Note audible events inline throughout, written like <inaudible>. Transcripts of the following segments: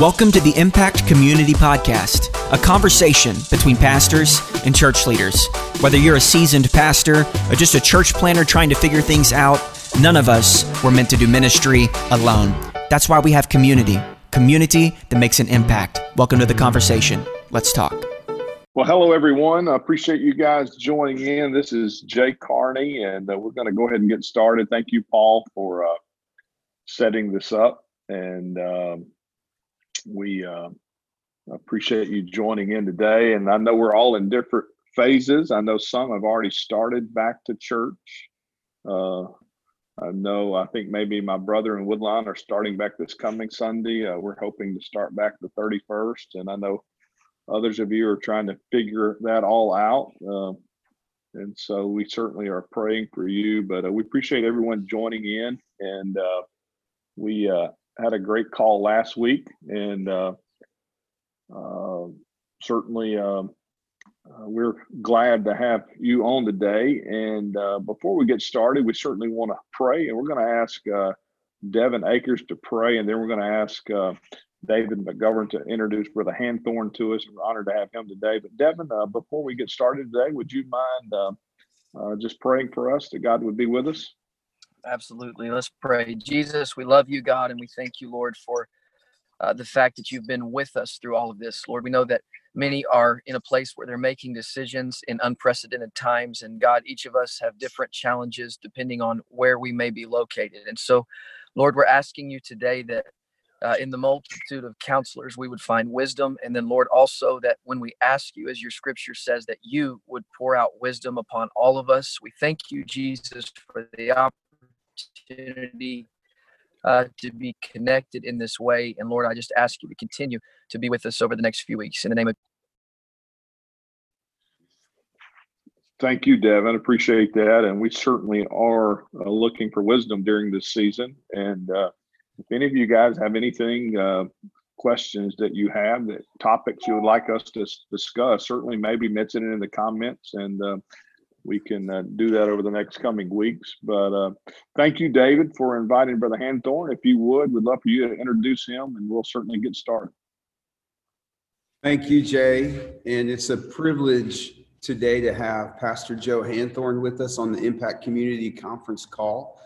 Welcome to the Impact Community Podcast, a conversation between pastors and church leaders. Whether you're a seasoned pastor or just a church planner trying to figure things out, none of us were meant to do ministry alone. That's why we have community, community that makes an impact. Welcome to the conversation. Let's talk. Well, hello, everyone. I appreciate you guys joining in. This is Jay Carney, and uh, we're going to go ahead and get started. Thank you, Paul, for uh, setting this up. And um, we uh, appreciate you joining in today. And I know we're all in different phases. I know some have already started back to church. Uh, I know, I think maybe my brother and Woodline are starting back this coming Sunday. Uh, we're hoping to start back the 31st. And I know others of you are trying to figure that all out. Uh, and so we certainly are praying for you, but uh, we appreciate everyone joining in. And uh, we uh, had a great call last week, and uh, uh, certainly um, uh, we're glad to have you on today. And uh, before we get started, we certainly want to pray, and we're going to ask uh, Devin Akers to pray, and then we're going to ask David McGovern to introduce Brother Hanthorn to us. We're honored to have him today. But Devin, before we get started today, would you mind just praying for us that God would be with us? Absolutely. Let's pray. Jesus, we love you, God, and we thank you, Lord, for uh, the fact that you've been with us through all of this. Lord, we know that many are in a place where they're making decisions in unprecedented times. And God, each of us have different challenges depending on where we may be located. And so, Lord, we're asking you today that uh, in the multitude of counselors, we would find wisdom. And then, Lord, also that when we ask you, as your scripture says, that you would pour out wisdom upon all of us. We thank you, Jesus, for the opportunity opportunity uh, to be connected in this way. And Lord, I just ask you to continue to be with us over the next few weeks. In the name of Thank you, Devin. Appreciate that. And we certainly are uh, looking for wisdom during this season. And uh, if any of you guys have anything, uh, questions that you have, that topics you would like us to discuss, certainly maybe mention it in the comments. And uh, we can uh, do that over the next coming weeks. But uh, thank you, David, for inviting Brother Hanthorn. If you would, we'd love for you to introduce him, and we'll certainly get started. Thank you, Jay. And it's a privilege today to have Pastor Joe Hanthorn with us on the Impact Community Conference call.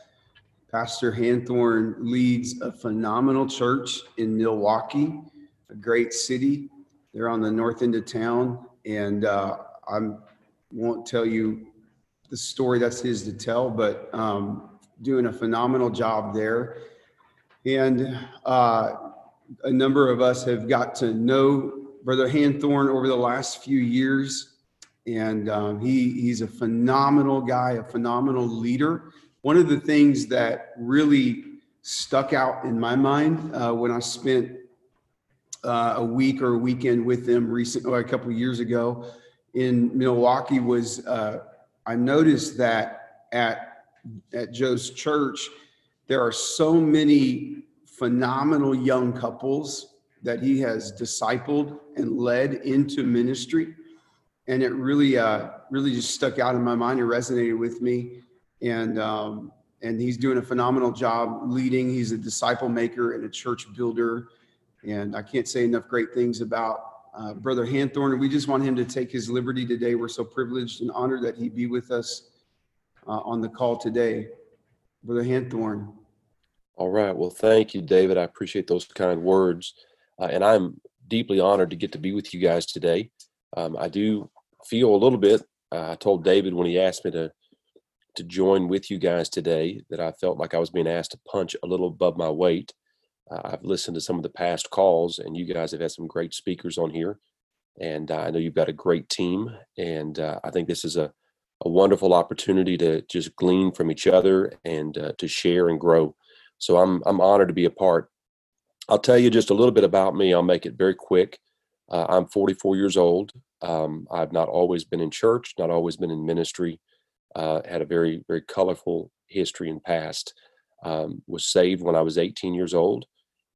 Pastor Hanthorn leads a phenomenal church in Milwaukee, a great city. They're on the north end of town, and uh, I'm won't tell you the story that's his to tell, but um, doing a phenomenal job there. And uh, a number of us have got to know Brother Hanthorn over the last few years. And um, he, he's a phenomenal guy, a phenomenal leader. One of the things that really stuck out in my mind uh, when I spent uh, a week or a weekend with them recent, or a couple years ago, in Milwaukee was uh, I noticed that at at Joe's church there are so many phenomenal young couples that he has discipled and led into ministry, and it really uh, really just stuck out in my mind and resonated with me, and. Um, and he's doing a phenomenal job leading. He's a disciple maker and a church builder. And I can't say enough great things about uh, Brother Hanthorn. We just want him to take his liberty today. We're so privileged and honored that he be with us uh, on the call today. Brother Hanthorn. All right. Well, thank you, David. I appreciate those kind words. Uh, and I'm deeply honored to get to be with you guys today. Um, I do feel a little bit, uh, I told David when he asked me to to join with you guys today that I felt like I was being asked to punch a little above my weight. Uh, I've listened to some of the past calls, and you guys have had some great speakers on here. And uh, I know you've got a great team, and uh, I think this is a, a wonderful opportunity to just glean from each other and uh, to share and grow. So I'm I'm honored to be a part. I'll tell you just a little bit about me. I'll make it very quick. Uh, I'm 44 years old. Um, I've not always been in church, not always been in ministry. Uh, had a very very colorful history and past. Um, was saved when I was 18 years old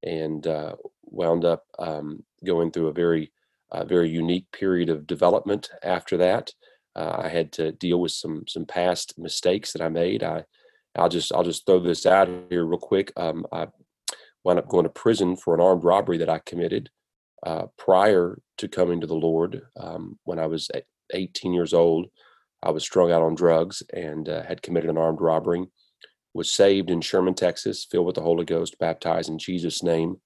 and uh, wound up um, going through a very, uh, very unique period of development after that. Uh, I had to deal with some some past mistakes that I made. I, I'll just I'll just throw this out here real quick. Um, I wound up going to prison for an armed robbery that I committed uh, prior to coming to the Lord. Um, when I was 18 years old, I was strung out on drugs and uh, had committed an armed robbery. Was saved in Sherman, Texas, filled with the Holy Ghost, baptized in Jesus' name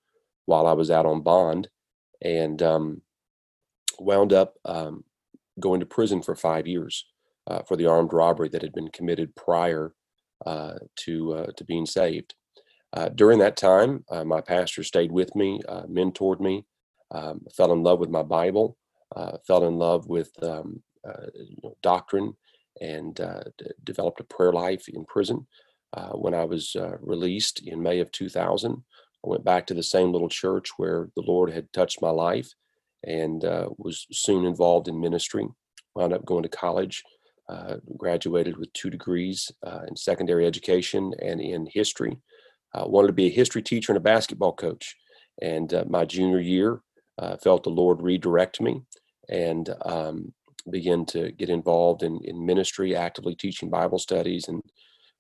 while I was out on bond, and um, wound up um, going to prison for five years uh, for the armed robbery that had been committed prior uh, to uh, to being saved. Uh, during that time, uh, my pastor stayed with me, mentored me, um, fell in love with my Bible, fell in love with um, you know, doctrine, and d- developed a prayer life in prison. When I was released in May of 2000, I went back to the same little church where the Lord had touched my life and uh, was soon involved in ministry. Wound up going to college, uh, graduated with two degrees uh, in secondary education and in history. wanted to be a history teacher and a basketball coach. And uh, my junior year, uh, felt the Lord redirect me and um, begin to get involved in, in ministry, actively teaching Bible studies, and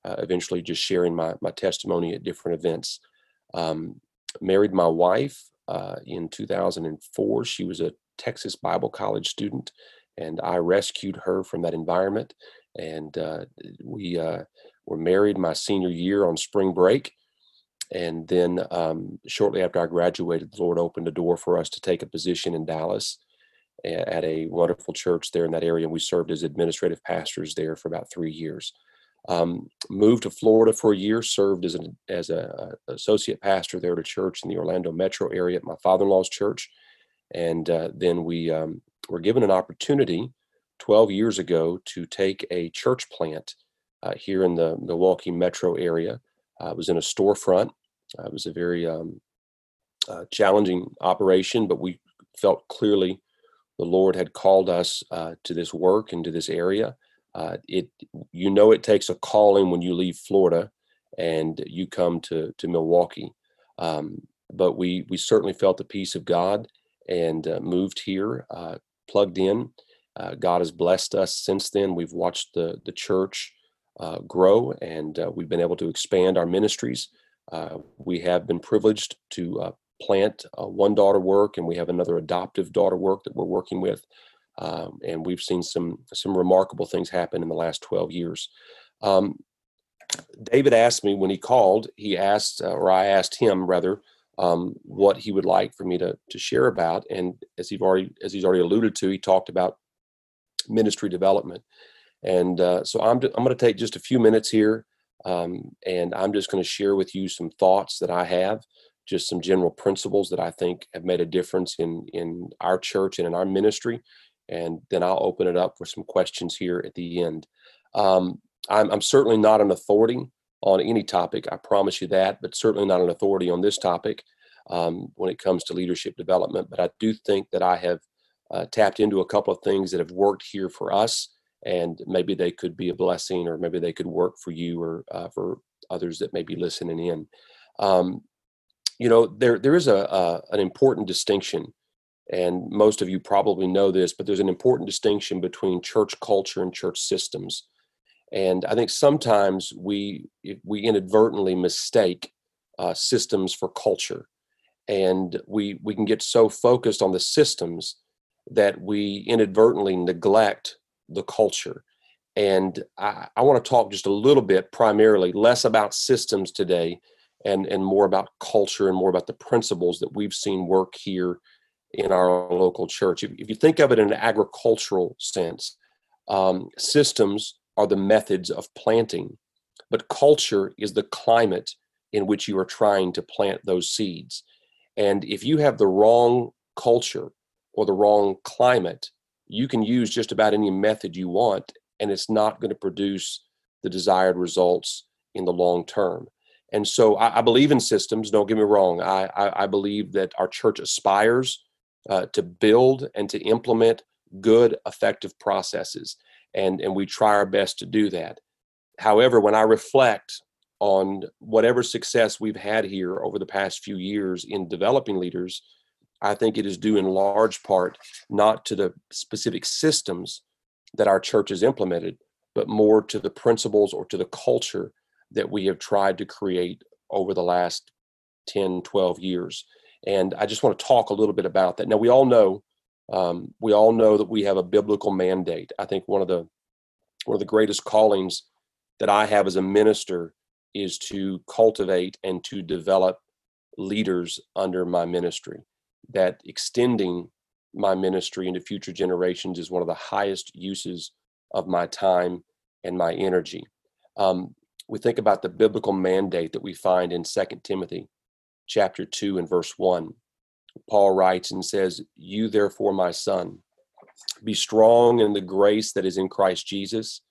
uh, eventually just sharing my, my testimony at different events. Um, married my wife uh, in 2004. She was a Texas Bible College student, and I rescued her from that environment. And uh, we uh, were married my senior year on spring break. And then um, shortly after I graduated, the Lord opened a door for us to take a position in Dallas at a wonderful church there in that area. And we served as administrative pastors there for about three years. Um, moved to Florida for a year, served as an as a, a, associate pastor there at a church in the Orlando metro area at my father-in-law's church, and uh, then we um, were given an opportunity 12 years ago to take a church plant uh, here in the Milwaukee metro area. Uh, I was in a storefront. Uh, it was a very um, uh, challenging operation, but we felt clearly the Lord had called us uh, to this work and to this area uh, it you know it takes a calling when you leave Florida and you come to to Milwaukee. Um, but we we certainly felt the peace of God and uh, moved here, uh, plugged in. Uh, God has blessed us since then. We've watched the the church uh, grow, and uh, we've been able to expand our ministries. we have been privileged to plant one daughter work, and we have another adoptive daughter work that we're working with. Um, and we've seen some some remarkable things happen in the last 12 years. Um, David asked me when he called, he asked, uh, or I asked him rather, um, what he would like for me to to share about. And as he's already as he's already alluded to, he talked about ministry development. And uh, so I'm I'm going to take just a few minutes here, um, and I'm just going to share with you some thoughts that I have, just some general principles that I think have made a difference in in our church and in our ministry and then I'll open it up for some questions here at the end. Um, I'm, I'm, certainly not an authority on any topic, I promise you that, but certainly not an authority on this topic um, when it comes to leadership development. But I do think that I have uh, tapped into a couple of things that have worked here for us, and maybe they could be a blessing, or maybe they could work for you or uh, for others that may be listening in. Um, you know, there there is a, a an important distinction and most of you probably know this, but there's an important distinction between church culture and church systems. And I think sometimes we we inadvertently mistake uh, systems for culture, and we we can get so focused on the systems that we inadvertently neglect the culture. And I, I want to talk just a little bit, primarily less about systems today, and and more about culture and more about the principles that we've seen work here in our local church. If, you think of it in an agricultural sense, um, systems are the methods of planting, but culture is the climate in which you are trying to plant those seeds. And if you have the wrong culture or the wrong climate, you can use just about any method you want, and it's not going to produce the desired results in the long term. And so I, I believe in systems. Don't get me wrong. I, I, I believe that our church aspires uh, to build and to implement good, effective processes. And, and we try our best to do that. However, when I reflect on whatever success we've had here over the past few years in developing leaders, I think it is due in large part not to the specific systems that our church has implemented, but more to the principles or to the culture that we have tried to create over the last 10, 12 years. And I just want to talk a little bit about that. Now, we all know, um, we all know that we have a biblical mandate. I think one of the one of the greatest callings that I have as a minister is to cultivate and to develop leaders under my ministry. That extending my ministry into future generations is one of the highest uses of my time and my energy. Um, we think about the biblical mandate that we find in Second Timothy chapter 2 and verse 1. Paul writes and says, You therefore, my son, be strong in the grace that is in Christ Jesus,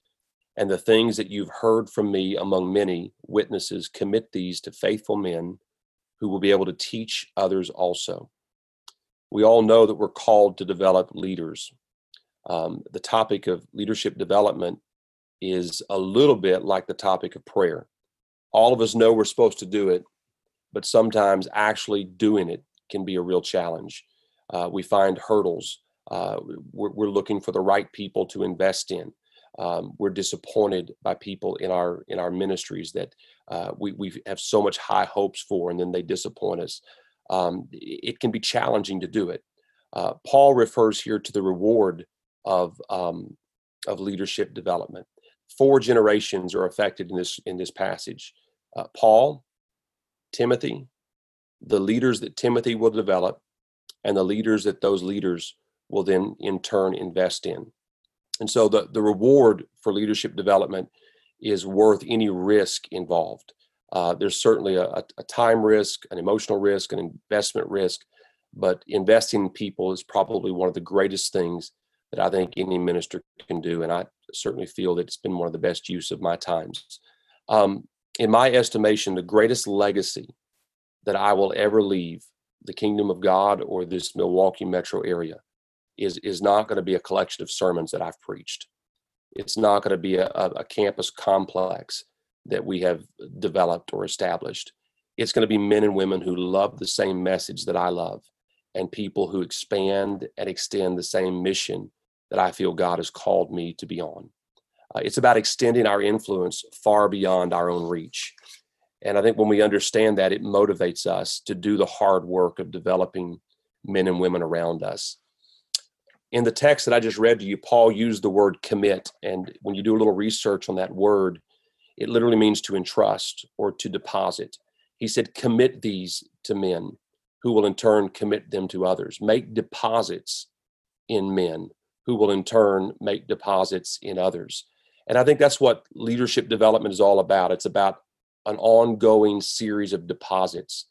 and the things that you've heard from me among many witnesses, commit these to faithful men who will be able to teach others also. We all know that we're called to develop leaders. Um, the topic of leadership development is a little bit like the topic of prayer. All of us know we're supposed to do it, but sometimes actually doing it can be a real challenge. Uh, we find hurdles. Uh, we're, we're, looking for the right people to invest in. Um, we're disappointed by people in our in our ministries that uh, we we have so much high hopes for, and then they disappoint us. Um, it can be challenging to do it. Uh, Paul refers here to the reward of um, of leadership development. Four generations are affected in this in this passage. Uh, Paul, Timothy, the leaders that Timothy will develop, and the leaders that those leaders will then in turn invest in. And so the, the reward for leadership development is worth any risk involved. Uh, there's certainly a, a, time risk, an emotional risk, an investment risk, but investing in people is probably one of the greatest things that I think any minister can do. And I certainly feel that it's been one of the best use of my times. Um, in my estimation, the greatest legacy that I will ever leave the kingdom of God or this Milwaukee metro area is, is not going to be a collection of sermons that I've preached. It's not going to be a, a campus complex that we have developed or established. It's going to be men and women who love the same message that I love and people who expand and extend the same mission that I feel God has called me to be on. Uh, it's about extending our influence far beyond our own reach. And I think when we understand that, it motivates us to do the hard work of developing men and women around us. In the text that I just read to you, Paul used the word commit. And when you do a little research on that word, it literally means to entrust or to deposit. He said, commit these to men who will in turn commit them to others. Make deposits in men who will in turn make deposits in others. And I think that's what leadership development is all about. It's about an ongoing series of deposits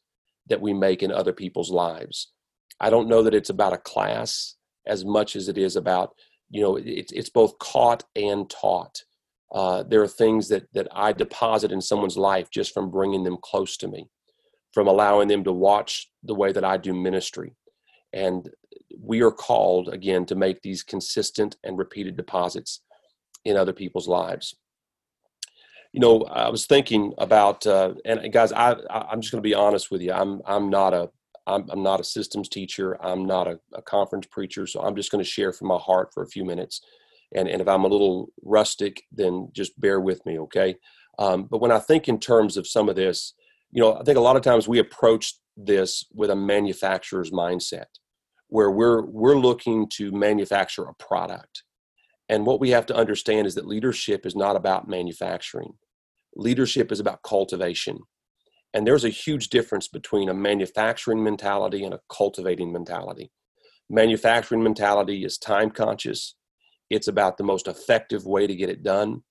that we make in other people's lives. I don't know that it's about a class as much as it is about, you know, it's, it's both caught and taught. Uh, there are things that, that I deposit in someone's life just from bringing them close to me, from allowing them to watch the way that I do ministry. And we are called, again, to make these consistent and repeated deposits in other people's lives. You know, I was thinking about, uh, and guys, I, I'm just going to be honest with you. I'm, I'm not a, I'm, I'm not a systems teacher. I'm not a, a conference preacher. So I'm just going to share from my heart for a few minutes. And, and if I'm a little rustic, then just bear with me, okay? Um, but when I think in terms of some of this, you know, I think a lot of times we approach this with a manufacturer's mindset, where we're we're looking to manufacture a product and what we have to understand is that leadership is not about manufacturing, leadership is about cultivation. And there's a huge difference between a manufacturing mentality and a cultivating mentality. Manufacturing mentality is time conscious, it's about the most effective way to get it done.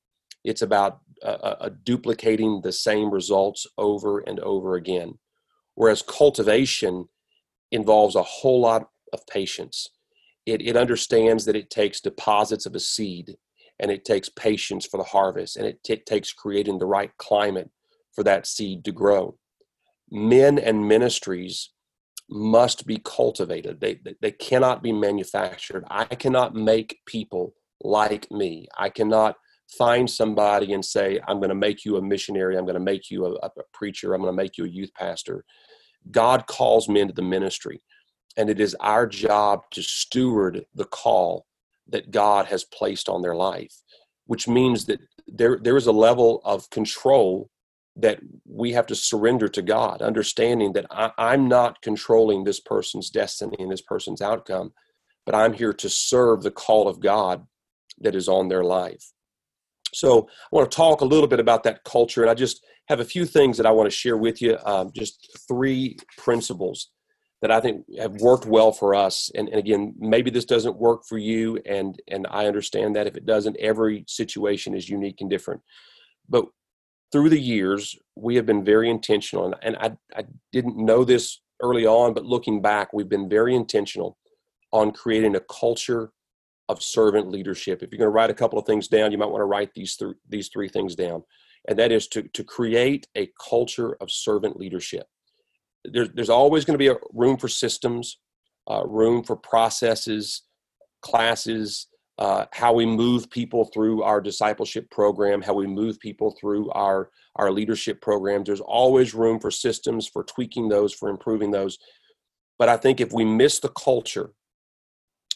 It's about uh, uh, uh duplicating the same results over and over again. Whereas cultivation involves a whole lot of patience it, it understands that it takes deposits of a seed and it takes patience for the harvest and it t- takes creating the right climate for that seed to grow. Men and ministries must be cultivated. They, they cannot be manufactured. I cannot make people like me. I cannot find somebody and say, I'm going to make you a missionary. I'm going to make you a, a preacher. I'm going to make you a youth pastor. God calls men to the ministry. And it is our job to steward the call that God has placed on their life, which means that there, there is a level of control that we have to surrender to God, understanding that I, I'm not controlling this person's destiny and this person's outcome, but I'm here to serve the call of God that is on their life. So I want to talk a little bit about that culture, and I just have a few things that I want to share with you. Um, just three principles that I think have worked well for us. And, and, again, maybe this doesn't work for you, and and I understand that if it doesn't, every situation is unique and different. But through the years, we have been very intentional, and, and I, I didn't know this early on, but looking back, we've been very intentional on creating a culture of servant leadership. If you're going to write a couple of things down, you might want to write these three these three things down, and that is to to create a culture of servant leadership there's, there's always going to be a room for systems, uh, room for processes, classes, uh, how we move people through our discipleship program, how we move people through our, our leadership programs. There's always room for systems, for tweaking those, for improving those. But I think if we miss the culture,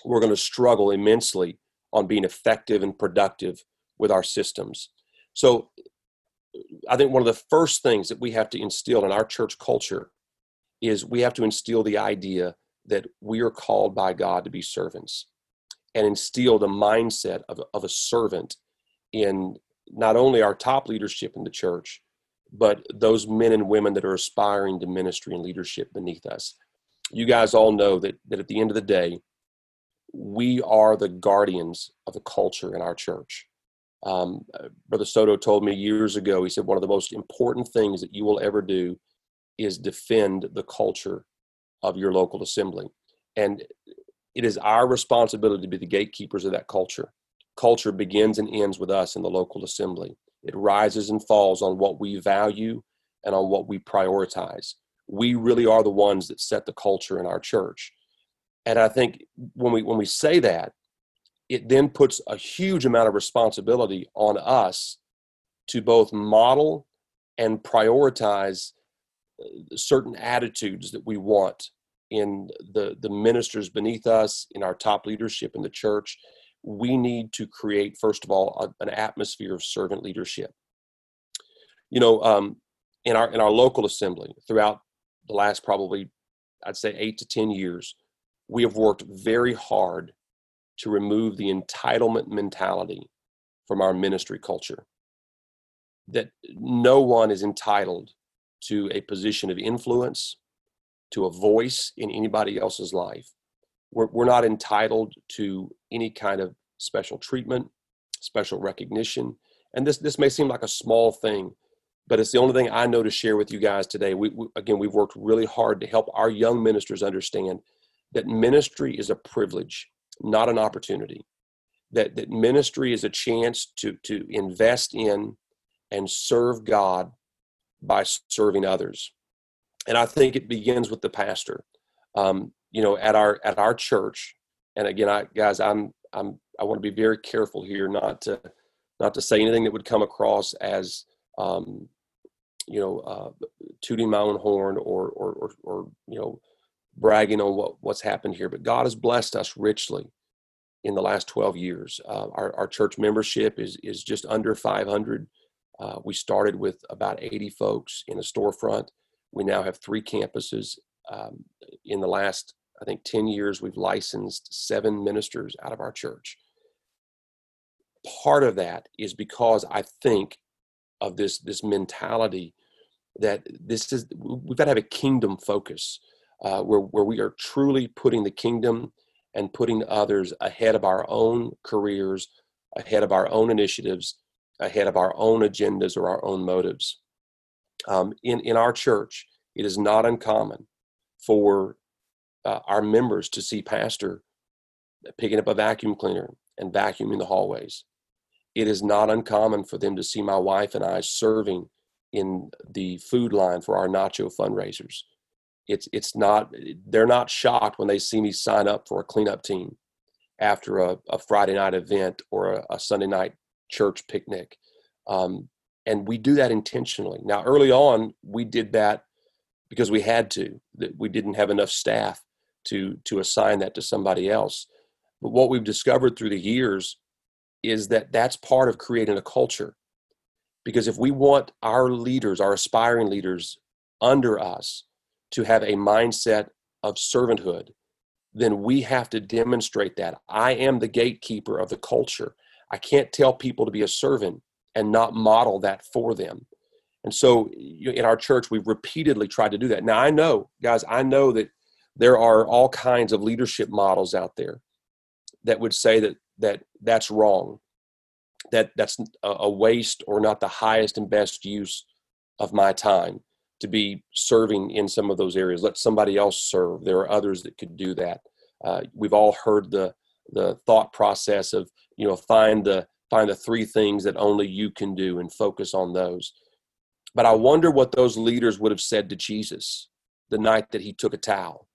we're going to struggle immensely on being effective and productive with our systems. So I think one of the first things that we have to instill in our church culture is we have to instill the idea that we are called by God to be servants and instill the mindset of, of a servant in not only our top leadership in the church, but those men and women that are aspiring to ministry and leadership beneath us. You guys all know that, that at the end of the day, we are the guardians of the culture in our church. Um, Brother Soto told me years ago, he said, one of the most important things that you will ever do is defend the culture of your local assembly. And it is our responsibility to be the gatekeepers of that culture. Culture begins and ends with us in the local assembly. It rises and falls on what we value and on what we prioritize. We really are the ones that set the culture in our church. And I think when we when we say that, it then puts a huge amount of responsibility on us to both model and prioritize certain attitudes that we want in the the ministers beneath us in our top leadership in the church. We need to create first of all a, an atmosphere of servant leadership. You know um, in our in our local assembly throughout the last probably i'd say eight to ten years we have worked very hard to remove the entitlement mentality from our ministry culture. That no one is entitled to a position of influence, to a voice in anybody else's life. We're, we're not entitled to any kind of special treatment, special recognition. And this, this may seem like a small thing, but it's the only thing I know to share with you guys today. We, we, again, we've worked really hard to help our young ministers understand that ministry is a privilege, not an opportunity. That, that ministry is a chance to, to invest in and serve God by serving others. And I think it begins with the pastor. Um, you know, at our at our church, and again, I guys, I'm I'm I want to be very careful here not to not to say anything that would come across as um, you know uh, tooting my own horn or, or or or you know bragging on what what's happened here. But God has blessed us richly in the last 12 years. Uh, our, our church membership is is just under 500 uh, we started with about 80 folks in a storefront. We now have three campuses. Um, in the last, I think, 10 years, we've licensed seven ministers out of our church. Part of that is because I think of this, this mentality that this is, we've got to have a kingdom focus uh, where, where we are truly putting the kingdom and putting others ahead of our own careers, ahead of our own initiatives, ahead of our own agendas or our own motives. Um, in, in our church, it is not uncommon for uh, our members to see pastor picking up a vacuum cleaner and vacuuming the hallways. It is not uncommon for them to see my wife and I serving in the food line for our nacho fundraisers. It's it's not they're not shocked when they see me sign up for a cleanup team after a, a Friday night event or a, a Sunday night church picnic. Um, and we do that intentionally. Now, early on, we did that because we had to. That we didn't have enough staff to to assign that to somebody else. But what we've discovered through the years is that that's part of creating a culture. Because if we want our leaders, our aspiring leaders under us to have a mindset of servanthood, then we have to demonstrate that. I am the gatekeeper of the culture. I can't tell people to be a servant and not model that for them. And so in our church, we've repeatedly tried to do that. Now, I know, guys, I know that there are all kinds of leadership models out there that would say that that that's wrong that that's a waste or not the highest and best use of my time to be serving in some of those areas let somebody else serve there are others that could do that uh, we've all heard the the thought process of you know find the find the three things that only you can do and focus on those but i wonder what those leaders would have said to jesus the night that he took a towel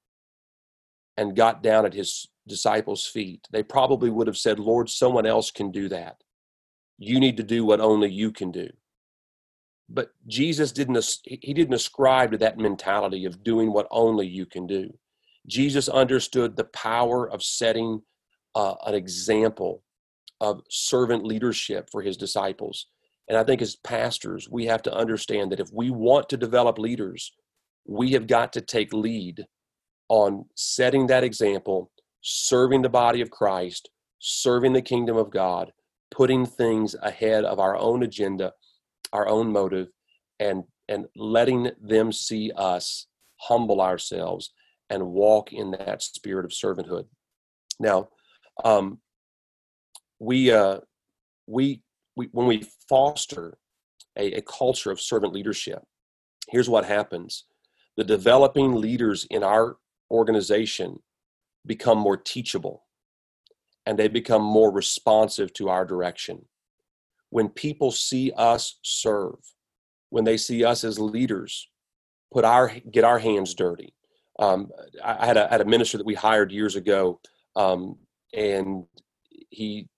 and got down at his disciples' feet. They probably would have said, Lord, someone else can do that. You need to do what only you can do. But Jesus didn't, he didn't ascribe to that mentality of doing what only you can do. Jesus understood the power of setting uh, an example of servant leadership for his disciples. And I think as pastors, we have to understand that if we want to develop leaders, we have got to take lead on setting that example, serving the body of Christ, serving the kingdom of God, putting things ahead of our own agenda, our own motive, and and letting them see us humble ourselves and walk in that spirit of servanthood. Now, um, we uh, we we when we foster a, a culture of servant leadership, here's what happens: the developing leaders in our organization become more teachable and they become more responsive to our direction. When people see us serve, when they see us as leaders, put our get our hands dirty. Um, I, had a, had a minister that we hired years ago, um, and he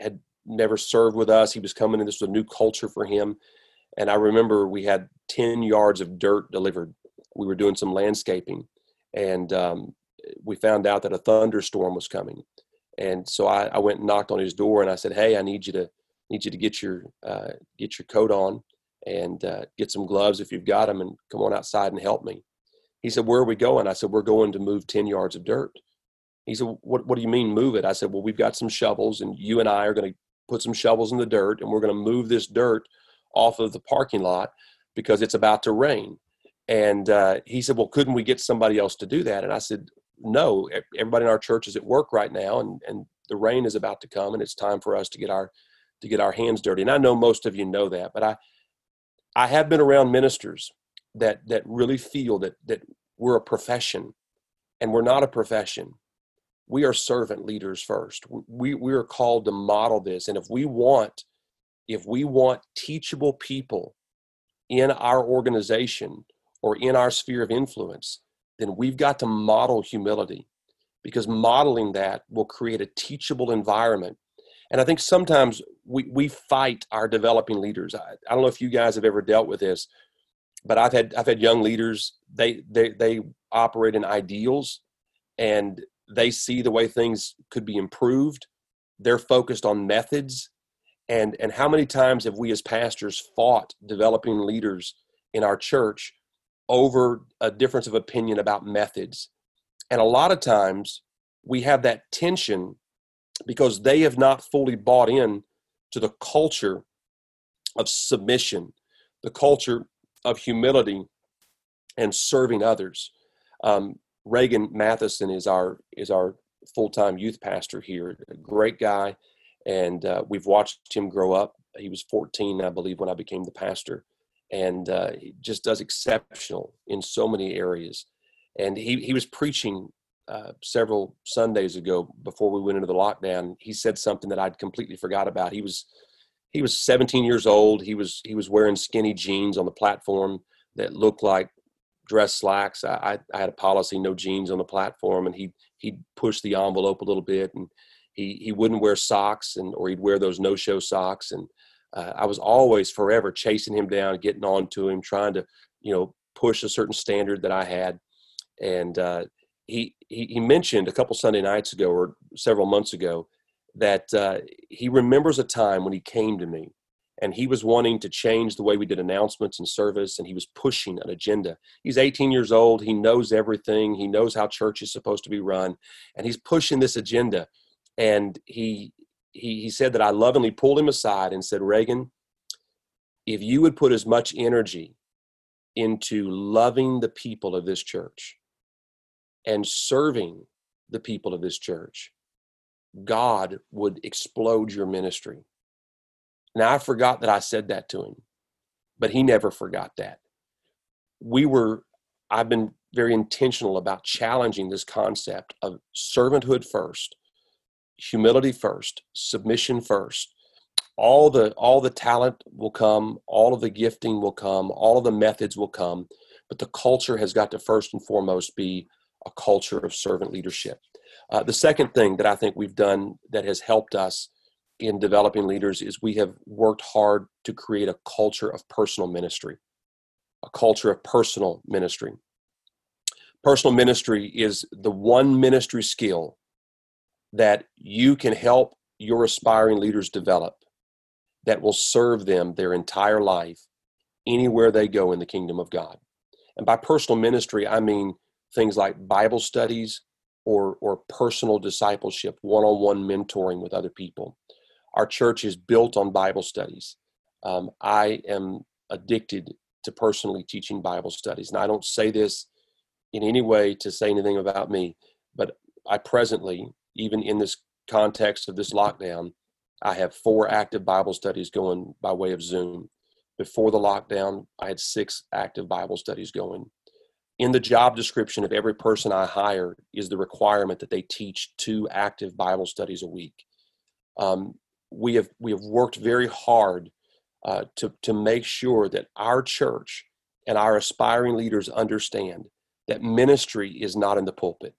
had never served with us. He was coming in. This was a new culture for him, and I remember we had ten yards of dirt delivered. We were doing some landscaping, and um, we found out that a thunderstorm was coming. And so I, I, went and knocked on his door and I said, "Hey, I need you to need you to get your uh, get your coat on and uh, get some gloves if you've got them, and come on outside and help me." He said, "Where are we going?" I said, "We're going to move ten yards of dirt." He said, "What What do you mean move it?" I said, "Well, we've got some shovels, and you and I are going to put some shovels in the dirt, and we're going to move this dirt off of the parking lot because it's about to rain." And uh, he said, Well, couldn't we get somebody else to do that? And I said, No, everybody in our church is at work right now, and, and the rain is about to come, and it's time for us to get our to get our hands dirty. And I know most of you know that, but I I have been around ministers that that really feel that that we're a profession and we're not a profession. We are servant leaders first. We we are called to model this. And if we want if we want teachable people in our organization, or in our sphere of influence, then we've got to model humility because modeling that will create a teachable environment. And I think sometimes we, we fight our developing leaders. I, I don't know if you guys have ever dealt with this, but I've had I've had young leaders, they they they operate in ideals and they see the way things could be improved. They're focused on methods. And and how many times have we as pastors fought developing leaders in our church over a difference of opinion about methods. And a lot of times we have that tension because they have not fully bought in to the culture of submission, the culture of humility and serving others. Um, Reagan Matheson is our is our full time youth pastor here. A great guy, and uh, we've watched him grow up. He was 14, I believe, when I became the pastor, and uh, he just does exceptional in so many areas. And he he was preaching uh, several Sundays ago before we went into the lockdown. He said something that I'd completely forgot about. He was he was 17 years old. He was he was wearing skinny jeans on the platform that looked like dress slacks. I, I, I had a policy no jeans on the platform, and he he pushed the envelope a little bit, and he he wouldn't wear socks, and or he'd wear those no show socks, and uh, I was always forever chasing him down, getting on to him, trying to, you know, push a certain standard that I had. And uh, he, he, he mentioned a couple Sunday nights ago or several months ago that uh, he remembers a time when he came to me and he was wanting to change the way we did announcements and service and he was pushing an agenda. He's 18 years old. He knows everything. He knows how church is supposed to be run and he's pushing this agenda. And he he, he said that i lovingly pulled him aside and said reagan if you would put as much energy into loving the people of this church and serving the people of this church god would explode your ministry now, I forgot that I said that to him, but he never forgot that. We were, I've been very intentional about challenging this concept of servanthood first, humility first, submission first. All the all the talent will come, all of the gifting will come, all of the methods will come, but the culture has got to first and foremost be a culture of servant leadership. Uh, the second thing that I think we've done that has helped us in developing leaders is we have worked hard to create a culture of personal ministry, a culture of personal ministry. Personal ministry is the one ministry skill that you can help your aspiring leaders develop that will serve them their entire life anywhere they go in the kingdom of God. And by personal ministry, I mean things like Bible studies or, or personal discipleship, one on one mentoring with other people our church is built on Bible studies. Um, I am addicted to personally teaching Bible studies. And I don't say this in any way to say anything about me, but I presently, even in this context of this lockdown, I have four active Bible studies going by way of Zoom. Before the lockdown, I had six active Bible studies going. In the job description of every person I hire is the requirement that they teach two active Bible studies a week. Um, we have we have worked very hard uh, to to make sure that our church and our aspiring leaders understand that ministry is not in the pulpit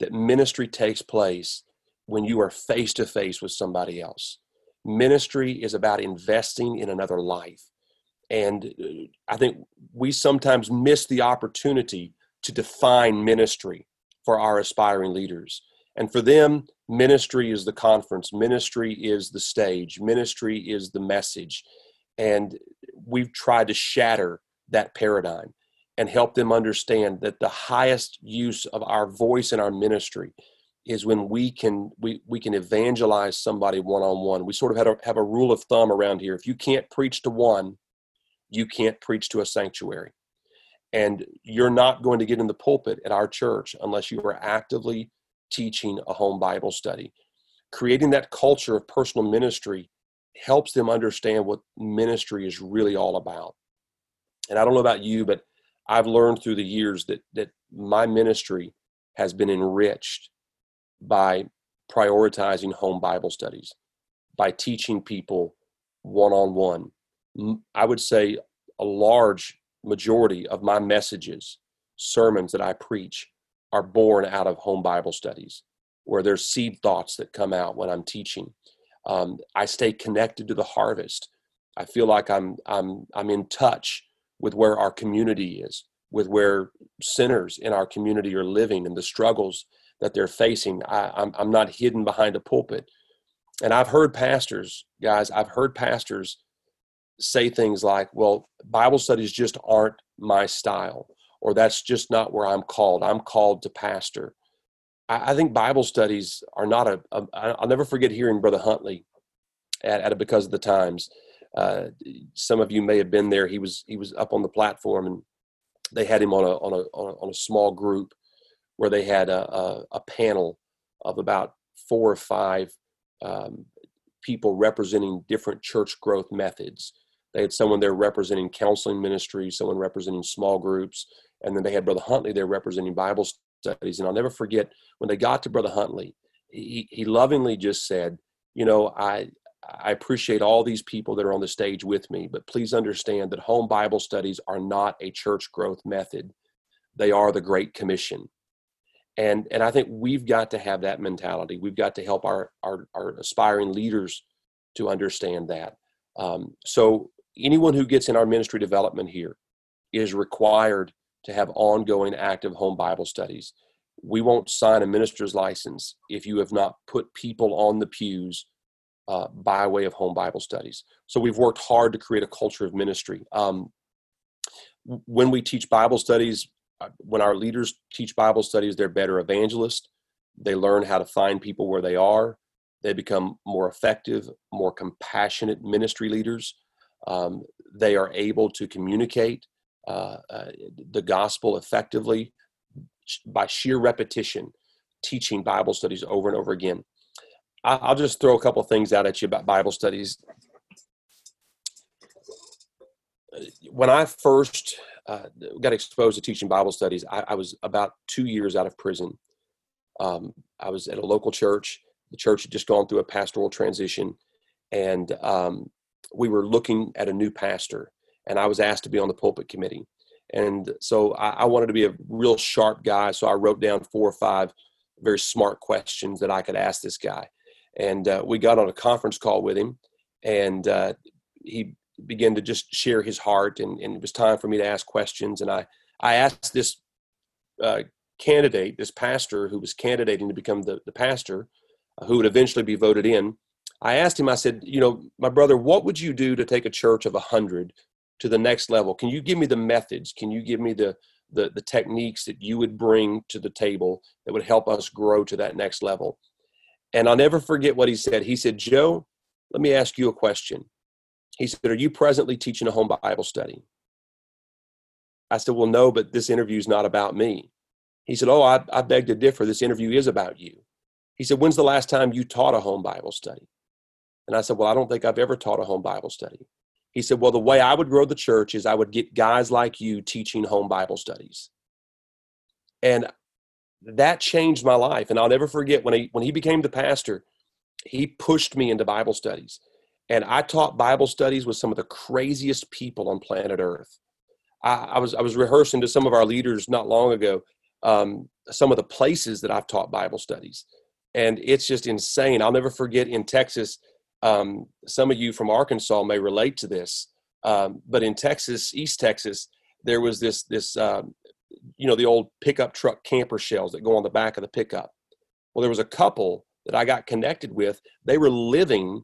that ministry takes place when you are face to face with somebody else. Ministry is about investing in another life. And uh, i think we sometimes miss the opportunity to define ministry for our aspiring leaders and for them, ministry is the conference, ministry is the stage, ministry is the message. And we've tried to shatter that paradigm and help them understand that the highest use of our voice in our ministry is when we can we, we can evangelize somebody one-on-one. We sort of a, have a rule of thumb around here. If you can't preach to one you can't preach to a sanctuary. And you're not going to get in the pulpit at our church unless you are actively teaching a home Bible study. Creating that culture of personal ministry helps them understand what ministry is really all about. And I don't know about you, but I've learned through the years that that my ministry has been enriched by prioritizing home Bible studies, by teaching people one on one. I would say a large majority of my messages, sermons that I preach, are born out of home Bible studies, where there's seed thoughts that come out when I'm teaching. Um, I stay connected to the harvest. I feel like I'm I'm I'm in touch with where our community is, with where sinners in our community are living and the struggles that they're facing. I, I'm I'm not hidden behind a pulpit. And I've heard pastors, guys, I've heard pastors say things like, well, Bible studies just aren't my style or that's just not where I'm called. I'm called to pastor. I, I think Bible studies are not a, a. I'll never forget hearing Brother Huntley at, at a Because of the Times. Uh, some of you may have been there. He was he was up on the platform, and they had him on a on a on a, small group where they had a, a, a panel of about four or five um, people representing different church growth methods. They had someone there representing counseling ministry, someone representing small groups, and then they had Brother Huntley there representing Bible studies. And I'll never forget when they got to Brother Huntley, he, he lovingly just said, You know, I, I appreciate all these people that are on the stage with me, but please understand that home Bible studies are not a church growth method. They are the Great Commission. And, and I think we've got to have that mentality. We've got to help our, our, our aspiring leaders to understand that. Um, so, anyone who gets in our ministry development here is required to have ongoing active home Bible studies. We won't sign a minister's license if you have not put people on the pews uh, by way of home Bible studies. So we've worked hard to create a culture of ministry. Um, when we teach Bible studies, uh, when our leaders teach Bible studies, they're better evangelists. They learn how to find people where they are. They become more effective, more compassionate ministry leaders. Um, they are able to communicate uh, uh, the gospel effectively by sheer repetition, teaching Bible studies over and over again. I'll just throw a couple things out at you about Bible studies. When I first uh, got exposed to teaching Bible studies, I, I, was about two years out of prison. Um, I was at a local church. The church had just gone through a pastoral transition, and um, we were looking at a new pastor. And I was asked to be on the pulpit committee. And so I, I wanted to be a real sharp guy. So I wrote down four or five very smart questions that I could ask this guy and uh, we got on a conference call with him and uh, he began to just share his heart and, and, it was time for me to ask questions and i i asked this uh, candidate this pastor who was candidating to become the, the pastor uh, who would eventually be voted in i asked him i said you know my brother what would you do to take a church of a 100 to the next level can you give me the methods can you give me the the, the techniques that you would bring to the table that would help us grow to that next level and I'll never forget what he said. He said, Joe, let me ask you a question. He said, Are you presently teaching a home Bible study? I said, Well, no, but this interview is not about me. He said, Oh, I, I beg to differ. This interview is about you. He said, When's the last time you taught a home Bible study? And I said, Well, I don't think I've ever taught a home Bible study. He said, Well, the way I would grow the church is I would get guys like you teaching home Bible studies. And that changed my life. And I'll never forget when he when he became the pastor, he pushed me into Bible studies. And I taught Bible studies with some of the craziest people on planet Earth. I, I was I was rehearsing to some of our leaders not long ago um, some of the places that I've taught Bible studies, and it's just insane. I'll never forget in Texas. Um, some of you from Arkansas may relate to this, um, but in Texas, East Texas, there was this this um, you know the old pickup truck camper shells that go on the back of the pickup. Well there was a couple that i got connected with. They were living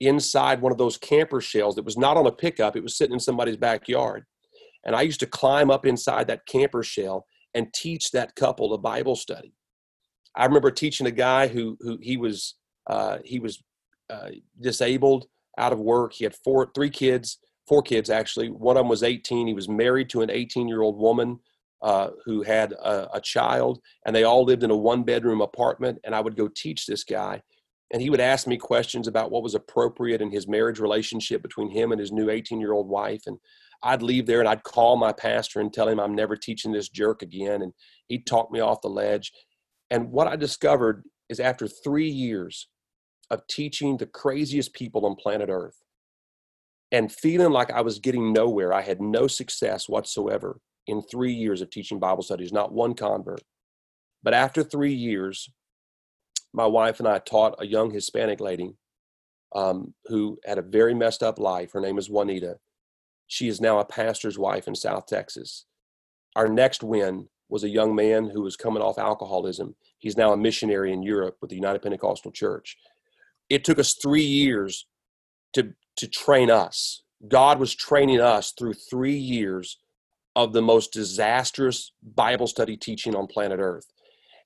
inside one of those camper shells that was not on a pickup. It was sitting in somebody's backyard. And i used to climb up inside that camper shell and teach that couple a bible study. I remember teaching a guy who who he was uh, he was uh, disabled out of work he had four three kids four kids actually one of them was 18 he was married to an 18 year old woman uh, who had a, a, child, and they all lived in a one bedroom apartment. And I would go teach this guy, and he would ask me questions about what was appropriate in his marriage relationship between him and his new 18 year old wife. And I'd leave there and I'd call my pastor and tell him I'm never teaching this jerk again. And he'd talk me off the ledge. And what I discovered is after three years of teaching the craziest people on planet Earth and feeling like I was getting nowhere, I had no success whatsoever in three years of teaching Bible studies, not one convert. But after three years, my wife and I taught a young Hispanic lady um, who had a very messed up life. Her name is Juanita. She is now a pastor's wife in South Texas. Our next win was a young man who was coming off alcoholism. He's now a missionary in Europe with the United Pentecostal Church. It took us three years to, to train us. God was training us through three years of the most disastrous Bible study teaching on planet Earth.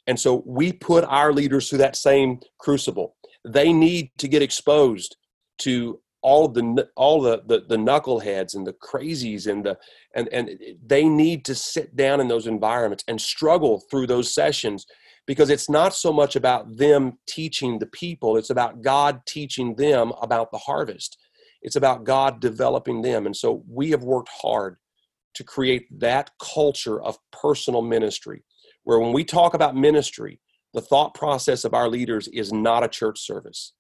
And so we put our leaders through that same crucible. They need to get exposed to all the all the, the the knuckleheads and the crazies and the and and they need to sit down in those environments and struggle through those sessions because it's not so much about them teaching the people it's about God teaching them about the harvest. It's about God developing them. And so we have worked hard to create that culture of personal ministry where when we talk about ministry the thought process of our leaders is not a church service.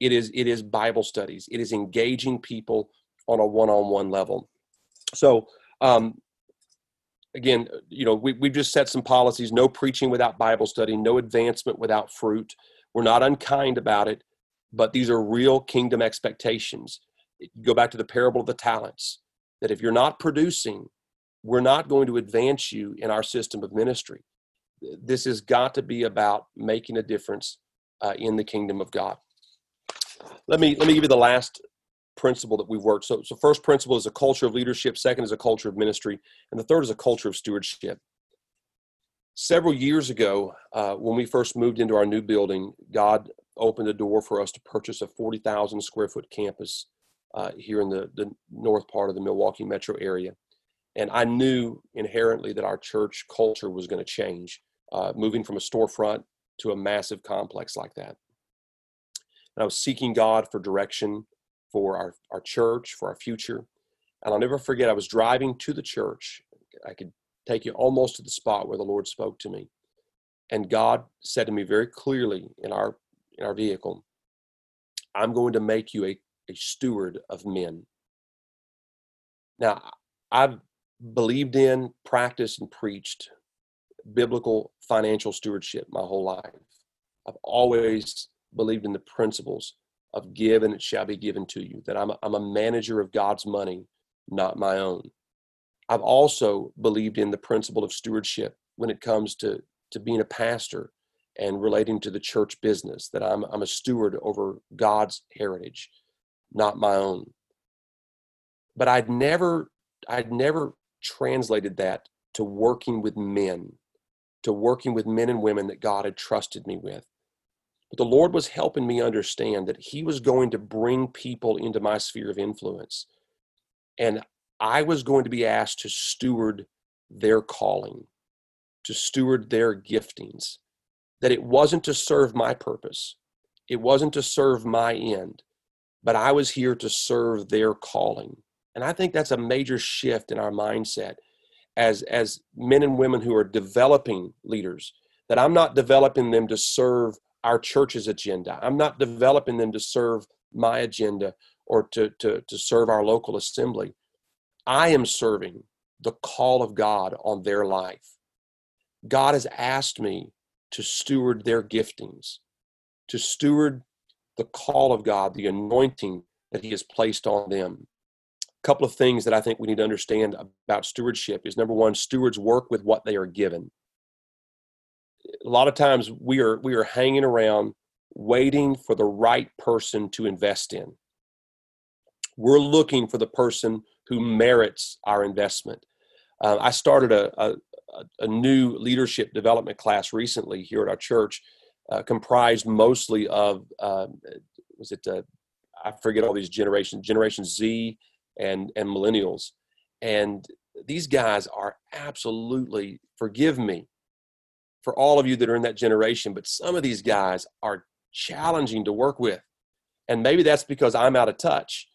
It is it is bible studies. It is engaging people on a one-on-one level. So um, again you know we, we've just set some policies no preaching without bible study no advancement without fruit we're not unkind about it but these are real kingdom expectations go back to the parable of the talents that if you're not producing, we're not going to advance you in our system of ministry. This has got to be about making a difference uh, in the kingdom of God. let me let me give you the last principle that we've worked. So, so first principle is a culture of leadership. Second is a culture of ministry, and the third is a culture of stewardship. Several years ago, uh, when we first moved into our new building, God opened a door for us to purchase a 40,000 square foot campus uh, here in the, the north part of the Milwaukee metro area. And I knew inherently that our church culture was going to change, uh, moving from a storefront to a massive complex like that. And I was seeking God for direction for our, our church, for our future. And I'll never forget, I was driving to the church. I could take you almost to the spot where the Lord spoke to me. And God said to me very clearly in our in our vehicle, I'm going to make you a, a steward of men. Now, I've believed in, practiced, and preached biblical financial stewardship my whole life. I've always believed in the principles of give and it shall be given to you, that I'm a, I'm a manager of God's money, not my own. I've also believed in the principle of stewardship when it comes to, to being a pastor and relating to the church business, that I'm, I'm a steward over God's heritage, not my own. But I'd never, I'd never translated that to working with men, to working with men and women that God had trusted me with. But the Lord was helping me understand that He was going to bring people into my sphere of influence. And I was going to be asked to steward their calling, to steward their giftings that it wasn't to serve my purpose, it wasn't to serve my end, but I was here to serve their calling. And I think that's a major shift in our mindset as, as men and women who are developing leaders, that I'm not developing them to serve our church's agenda. I'm not developing them to serve my agenda or to, to, to serve our local assembly. I am serving the call of God on their life. God has asked me to steward their giftings, to steward the call of God, the anointing that He has placed on them. A couple of things that I think we need to understand about stewardship is number one, stewards work with what they are given. A lot of times we are we are hanging around waiting for the right person to invest in. We're looking for the person who merits our investment. Uh, I started a, a, a, new leadership development class recently here at our church, uh, comprised mostly of uh, was it uh, I forget all these generations, Generation Z and and millennials, and these guys are absolutely forgive me for all of you that are in that generation, but some of these guys are challenging to work with, and maybe that's because I'm out of touch.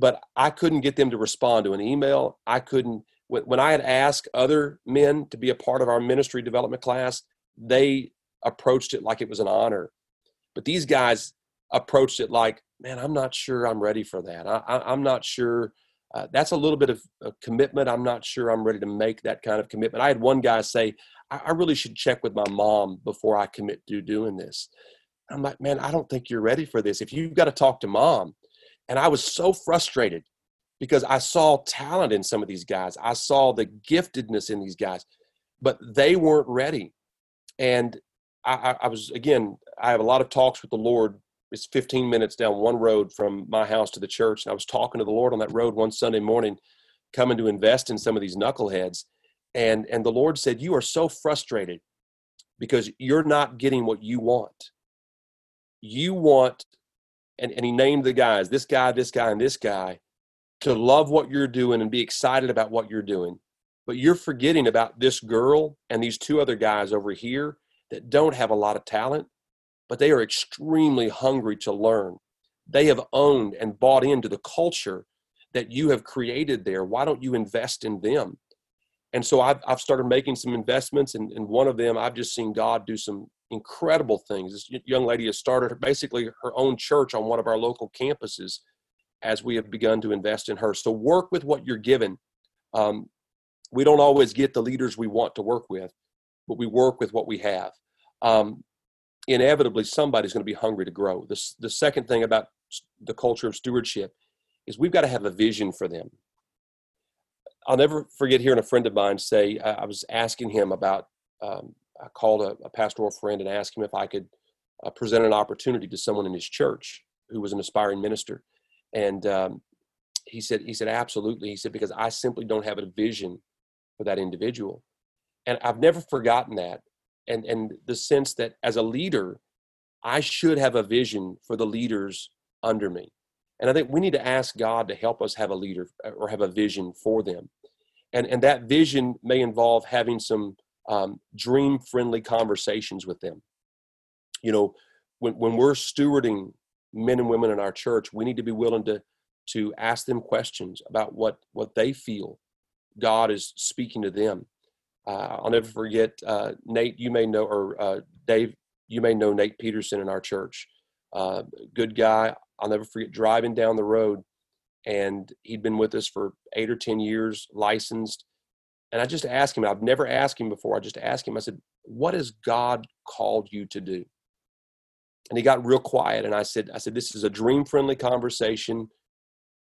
But I couldn't get them to respond to an email. I couldn't when I had asked other men to be a part of our ministry development class, they approached it like it was an honor. But these guys approached it like, man, I'm not sure I'm ready for that. I, am not sure. Uh, that's a little bit of a commitment. I'm not sure I'm ready to make that kind of commitment. I had one guy say, I, I really should check with my mom before I commit to doing this. I'm like, man, I don't think you're ready for this. If you've got to talk to mom. And I was so frustrated because I saw talent in some of these guys. I saw the giftedness in these guys, but they weren't ready. And I, I, was, again, I have a lot of talks with the Lord. It's 15 minutes down one road from my house to the church. And I was talking to the Lord on that road one Sunday morning, coming to invest in some of these knuckleheads. And, and the Lord said, You are so frustrated because you're not getting what you want. You want, and, and he named the guys, this guy, this guy, and this guy to love what you're doing and be excited about what you're doing. But you're forgetting about this girl and these two other guys over here that don't have a lot of talent, but they are extremely hungry to learn. They have owned and bought into the culture that you have created there. Why don't you invest in them? And so I've, I've started making some investments, and, and one of them I've just seen God do some incredible things. This young lady has started basically her own church on one of our local campuses as we have begun to invest in her. So work with what you're given. Um, we don't always get the leaders we want to work with, but we work with what we have. Um, inevitably, somebody's going to be hungry to grow. This, the second thing about the culture of stewardship is we've got to have a vision for them. I'll never forget hearing a friend of mine say, I was asking him about, um, I called a, a, pastoral friend and asked him if I could uh, present an opportunity to someone in his church who was an aspiring minister, and um, he said he said absolutely. He said because I simply don't have a vision for that individual, and I've never forgotten that, and and the sense that as a leader, I should have a vision for the leaders under me, and I think we need to ask God to help us have a leader uh, or have a vision for them, and and that vision may involve having some um, dream friendly conversations with them. You know, when, when we're stewarding men and women in our church, we need to be willing to to ask them questions about what what they feel God is speaking to them. Uh, I'll never forget uh, Nate. You may know, or uh, Dave. You may know Nate Peterson in our church. Uh, good guy. I'll never forget driving down the road, and he'd been with us for eight or ten years, licensed. And I just asked him. I've never asked him before. I just asked him. I said, "What has God called you to do?" and he got real quiet and i said i said this is a dream friendly conversation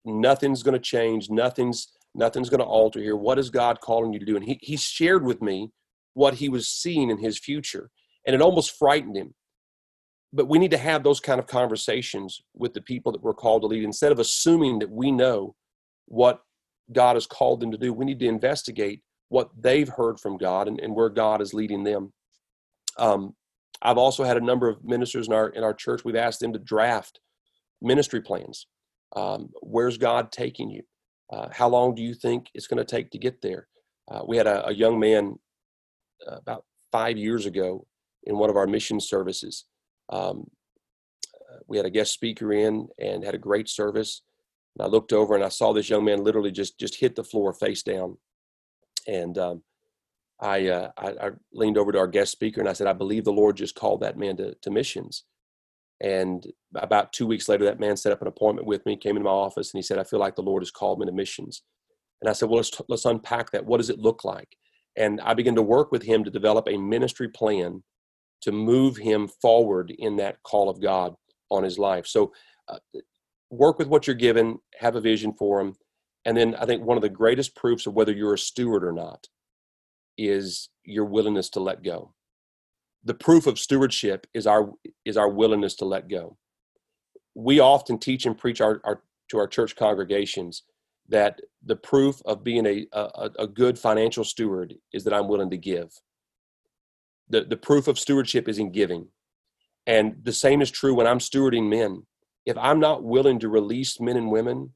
nothing's going to change nothing's nothing's going to alter here what is god calling you to do and he, he shared with me what he was seeing in his future and it almost frightened him but we need to have those kind of conversations with the people that we're called to lead instead of assuming that we know what god has called them to do we need to investigate what they've heard from god and, and where god is leading them um, I've also had a number of ministers in our in our church. We've asked them to draft ministry plans. Um, where's God taking you? Uh, how long do you think it's going to take to get there? Uh, we had a, a young man uh, about five years ago in one of our mission services. Um, uh, we had a guest speaker in and had a great service. And I looked over and I saw this young man literally just just hit the floor face down. And um, I, uh, I, I leaned over to our guest speaker and I said, I believe the Lord just called that man to, to missions. And about two weeks later, that man set up an appointment with me, came into my office, and he said, I feel like the Lord has called me to missions. And I said, Well, let's, let's unpack that. What does it look like? And I began to work with him to develop a ministry plan to move him forward in that call of God on his life. So, uh, work with what you're given, have a vision for him. And then I think one of the greatest proofs of whether you're a steward or not is your willingness to let go. The proof of stewardship is our is our willingness to let go. We often teach and preach our, our to our church congregations that the proof of being a, a, a good financial steward is that I'm willing to give. The, the proof of stewardship is in giving. And the same is true when I'm stewarding men. If I'm not willing to release men and women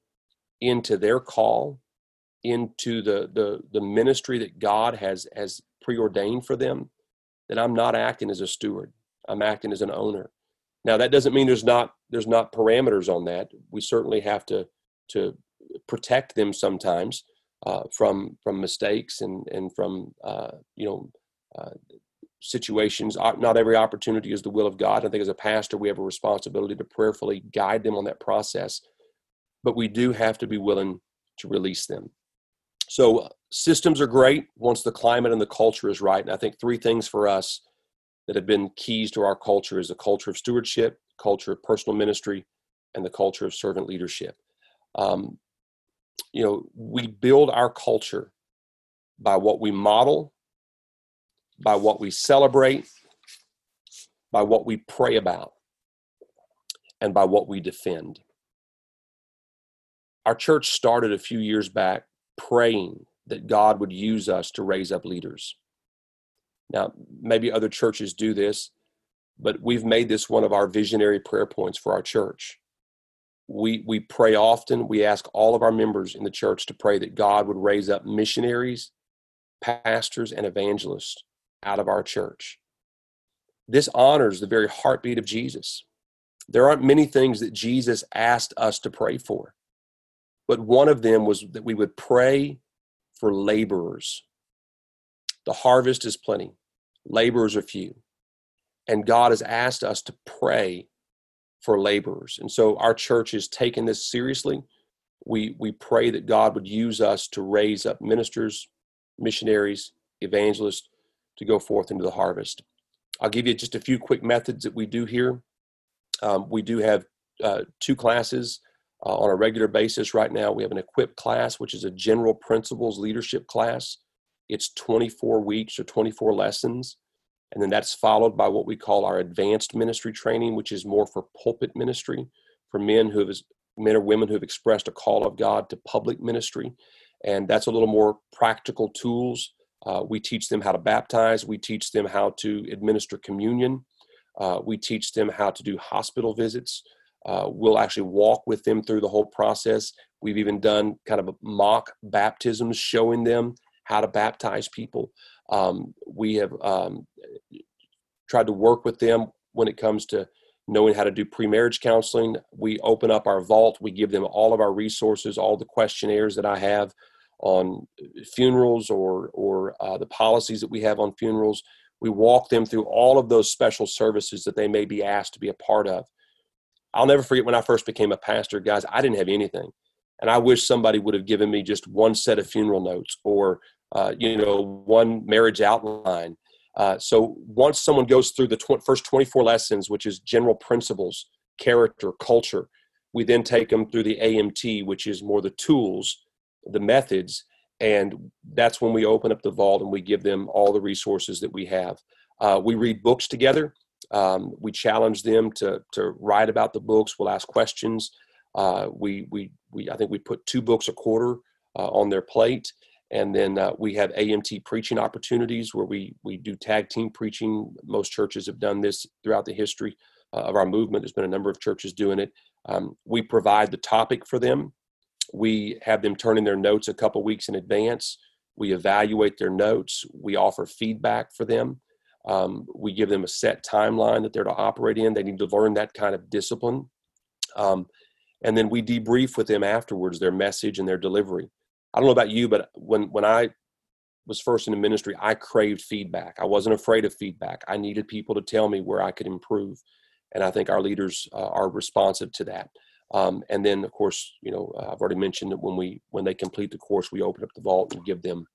into their call, into the the the ministry that God has has preordained for them, then I'm not acting as a steward. I'm acting as an owner. Now that doesn't mean there's not there's not parameters on that. We certainly have to to protect them sometimes uh, from from mistakes and and from uh, you know uh, situations. Not every opportunity is the will of God. I think as a pastor we have a responsibility to prayerfully guide them on that process, but we do have to be willing to release them. So uh, systems are great once the climate and the culture is right. And I think three things for us that have been keys to our culture is the culture of stewardship, culture of personal ministry, and the culture of servant leadership. Um, you know, we build our culture by what we model, by what we celebrate, by what we pray about, and by what we defend. Our church started a few years back praying that God would use us to raise up leaders. Now, maybe other churches do this, but we've made this one of our visionary prayer points for our church. We, we pray often. We ask all of our members in the church to pray that God would raise up missionaries, pastors, and evangelists out of our church. This honors the very heartbeat of Jesus. There aren't many things that Jesus asked us to pray for. But one of them was that we would pray for laborers. The harvest is plenty, laborers are few. And God has asked us to pray for laborers. And so our church has taken this seriously. We, we pray that God would use us to raise up ministers, missionaries, evangelists to go forth into the harvest. I'll give you just a few quick methods that we do here. Um, we do have uh, two classes uh, on a regular basis right now. We have an equip class, which is a general principles leadership class. It's 24 weeks or 24 lessons. And then that's followed by what we call our advanced ministry training, which is more for pulpit ministry, for men who have men or women who have expressed a call of God to public ministry, and that's a little more practical tools. Uh, we teach them how to baptize. We teach them how to administer communion. Uh, we teach them how to do hospital visits. Uh, we'll actually walk with them through the whole process. We've even done kind of mock baptisms, showing them how to baptize people. Um, we have um, tried to work with them when it comes to knowing how to do pre-marriage counseling. We open up our vault. We give them all of our resources, all the questionnaires that I have on funerals or or uh, the policies that we have on funerals. We walk them through all of those special services that they may be asked to be a part of. I'll never forget when I first became a pastor, guys. I didn't have anything, and I wish somebody would have given me just one set of funeral notes or uh, you know one marriage outline uh, so once someone goes through the tw- first 24 lessons, which is general principles, character, culture, we then take them through the AMT, which is more the tools, the methods, and that's when we open up the vault and we give them all the resources that we have. Uh, we read books together. Um, we challenge them to to write about the books. We'll ask questions. Uh, we we we I think we put two books a quarter uh, on their plate, and then uh, we have AMT preaching opportunities where we we do tag team preaching. Most churches have done this throughout the history uh, of our movement. There's been a number of churches doing it. Um, we provide the topic for them. We have them turn in their notes a couple weeks in advance. We evaluate their notes. We offer feedback for them. Um, we give them a set timeline that they're to operate in. They need to learn that kind of discipline. Um, and then we debrief with them afterwards their message and their delivery. I don't know about you, but when when I was first in the ministry, I craved feedback. I wasn't afraid of feedback. I needed people to tell me where I could improve, and I think our leaders uh, are responsive to that. Um, and then, of course, you know, uh, I've already mentioned that when we when they complete the course, we open up the vault and give them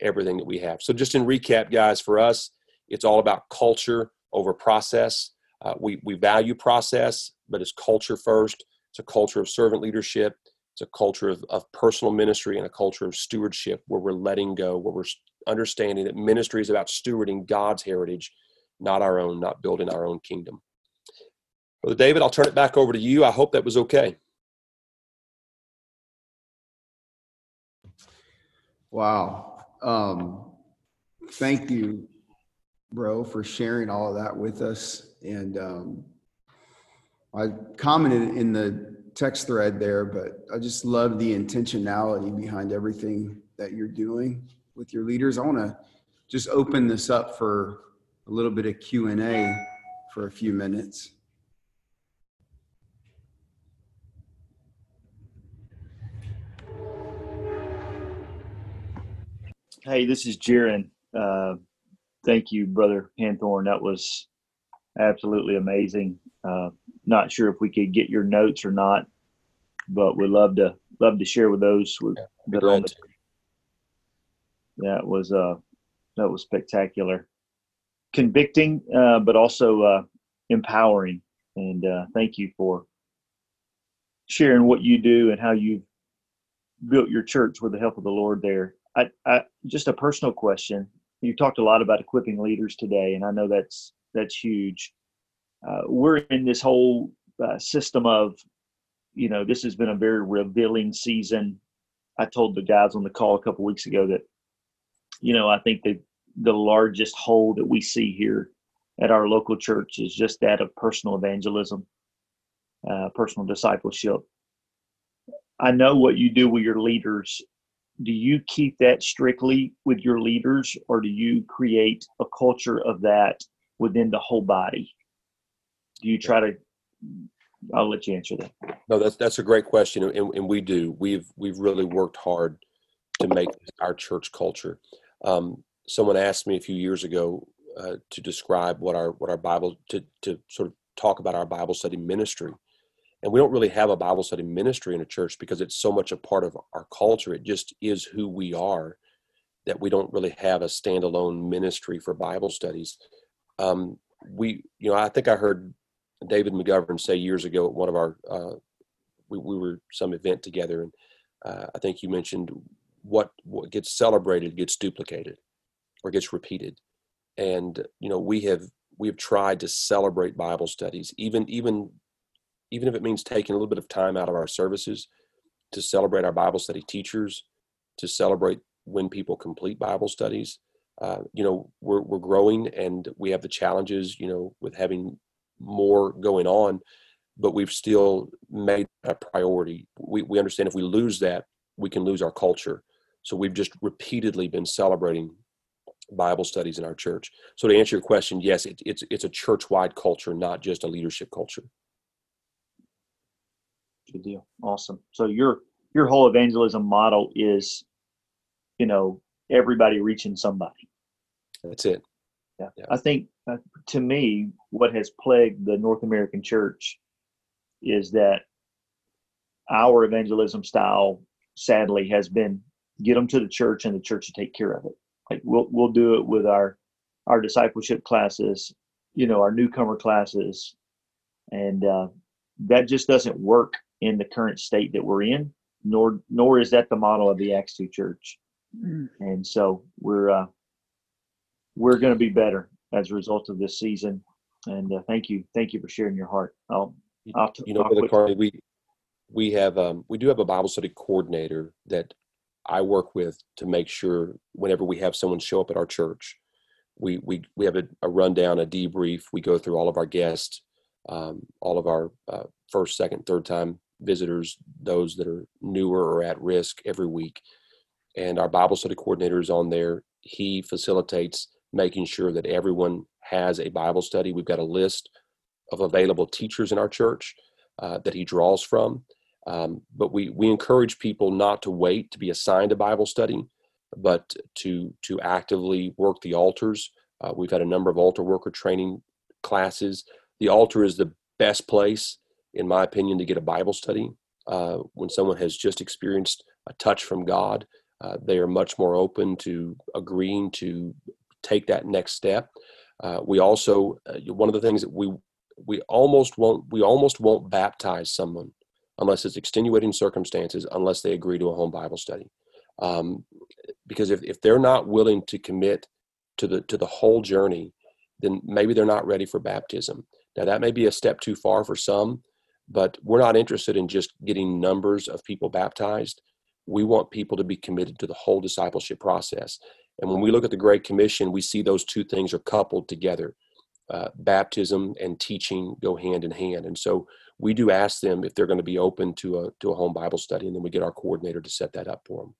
everything that we have. So, just in recap, guys, for us, it's all about culture over process. Uh, we we value process, but it's culture first. It's a culture of servant leadership. It's a culture of, of personal ministry and a culture of stewardship where we're letting go, where we're understanding that ministry is about stewarding God's heritage, not our own, not building our own kingdom. Brother David, I'll turn it back over to you. I hope that was okay. Wow. Um, thank you, bro, for sharing all of that with us. And um, I commented in the text thread there, but I just love the intentionality behind everything that you're doing with your leaders. I want to just open this up for a little bit of Q&A for a few minutes. Hey, this is Jaron. Uh, thank you, Brother Hanthorn. That was absolutely amazing. Uh, not sure if we could get your notes or not, but we'd love to love to share with those with, Yeah, that are on the, that was uh that was spectacular, convicting, uh, but also uh, empowering. And uh, thank you for sharing what you do and how you've built your church with the help of the Lord. There, I, I just a personal question. You talked a lot about equipping leaders today, and I know that's that's huge. Uh, we're in this whole uh, system of, you know, this has been a very revealing season. I told the guys on the call a couple weeks ago that, you know, I think the the largest hole that we see here at our local church is just that of personal evangelism, uh, personal discipleship. I know what you do with your leaders. Do you keep that strictly with your leaders, or do you create a culture of that within the whole body? Do you try to? I'll let you answer that. No, that's that's a great question, and, and we do. We've we've really worked hard to make our church culture. Um, someone asked me a few years ago uh, to describe what our what our Bible to to sort of talk about our Bible study ministry, and we don't really have a Bible study ministry in a church because it's so much a part of our culture. It just is who we are that we don't really have a standalone ministry for Bible studies. Um, we, you know, I think I heard David McGovern say years ago at one of our, uh, we, we were some event together, and uh, I think you mentioned what what gets celebrated gets duplicated or gets repeated, and you know we have we have tried to celebrate Bible studies, even even even if it means taking a little bit of time out of our services to celebrate our Bible study teachers, to celebrate when people complete Bible studies. Uh, you know, we're we're growing and we have the challenges, you know, with having more going on, but we've still made a priority. We we understand if we lose that, we can lose our culture. So we've just repeatedly been celebrating Bible studies in our church. So to answer your question, yes, it, it's it's a church-wide culture, not just a leadership culture. Good deal. Awesome. So your your whole evangelism model is, you know, everybody reaching somebody. That's it. Yeah. yeah. I think uh, to me, what has plagued the North American church is that our evangelism style, sadly, has been get them to the church and the church to take care of it. Like we'll we'll do it with our our discipleship classes, you know, our newcomer classes, and uh, that just doesn't work in the current state that we're in. Nor nor is that the model of the Acts two Church. Mm. And so we're uh, we're going to be better as a result of this season. And uh, thank you, thank you for sharing your heart. I'll, I'll t- you know, Brother Carney, we we have um, we do have a Bible study coordinator that I work with to make sure whenever we have someone show up at our church, we we we have a, a rundown, a debrief. We go through all of our guests, um, all of our uh, first, second, third time visitors, those that are newer or at risk every week, and our Bible study coordinator is on there. He facilitates making sure that everyone has a Bible study. We've got a list of available teachers in our church uh, that he draws from. Um, but we, we encourage people not to wait to be assigned a Bible study, but to, to actively work the altars. Uh, we've had a number of altar worker training classes. The altar is the best place, in my opinion, to get a Bible study. Uh, when someone has just experienced a touch from God, uh, they are much more open to agreeing to take that next step. Uh, we also uh, one of the things that we we almost won't we almost won't baptize someone unless it's extenuating circumstances unless they agree to a home Bible study. Um, because if, if they're not willing to commit to the to the whole journey, then maybe they're not ready for baptism. Now that may be a step too far for some, but we're not interested in just getting numbers of people baptized. We want people to be committed to the whole discipleship process. And when we look at the Great Commission, we see those two things are coupled together. Uh, baptism and teaching go hand in hand. And so we do ask them if they're going to be open to a to a home Bible study, and then we get our coordinator to set that up for them.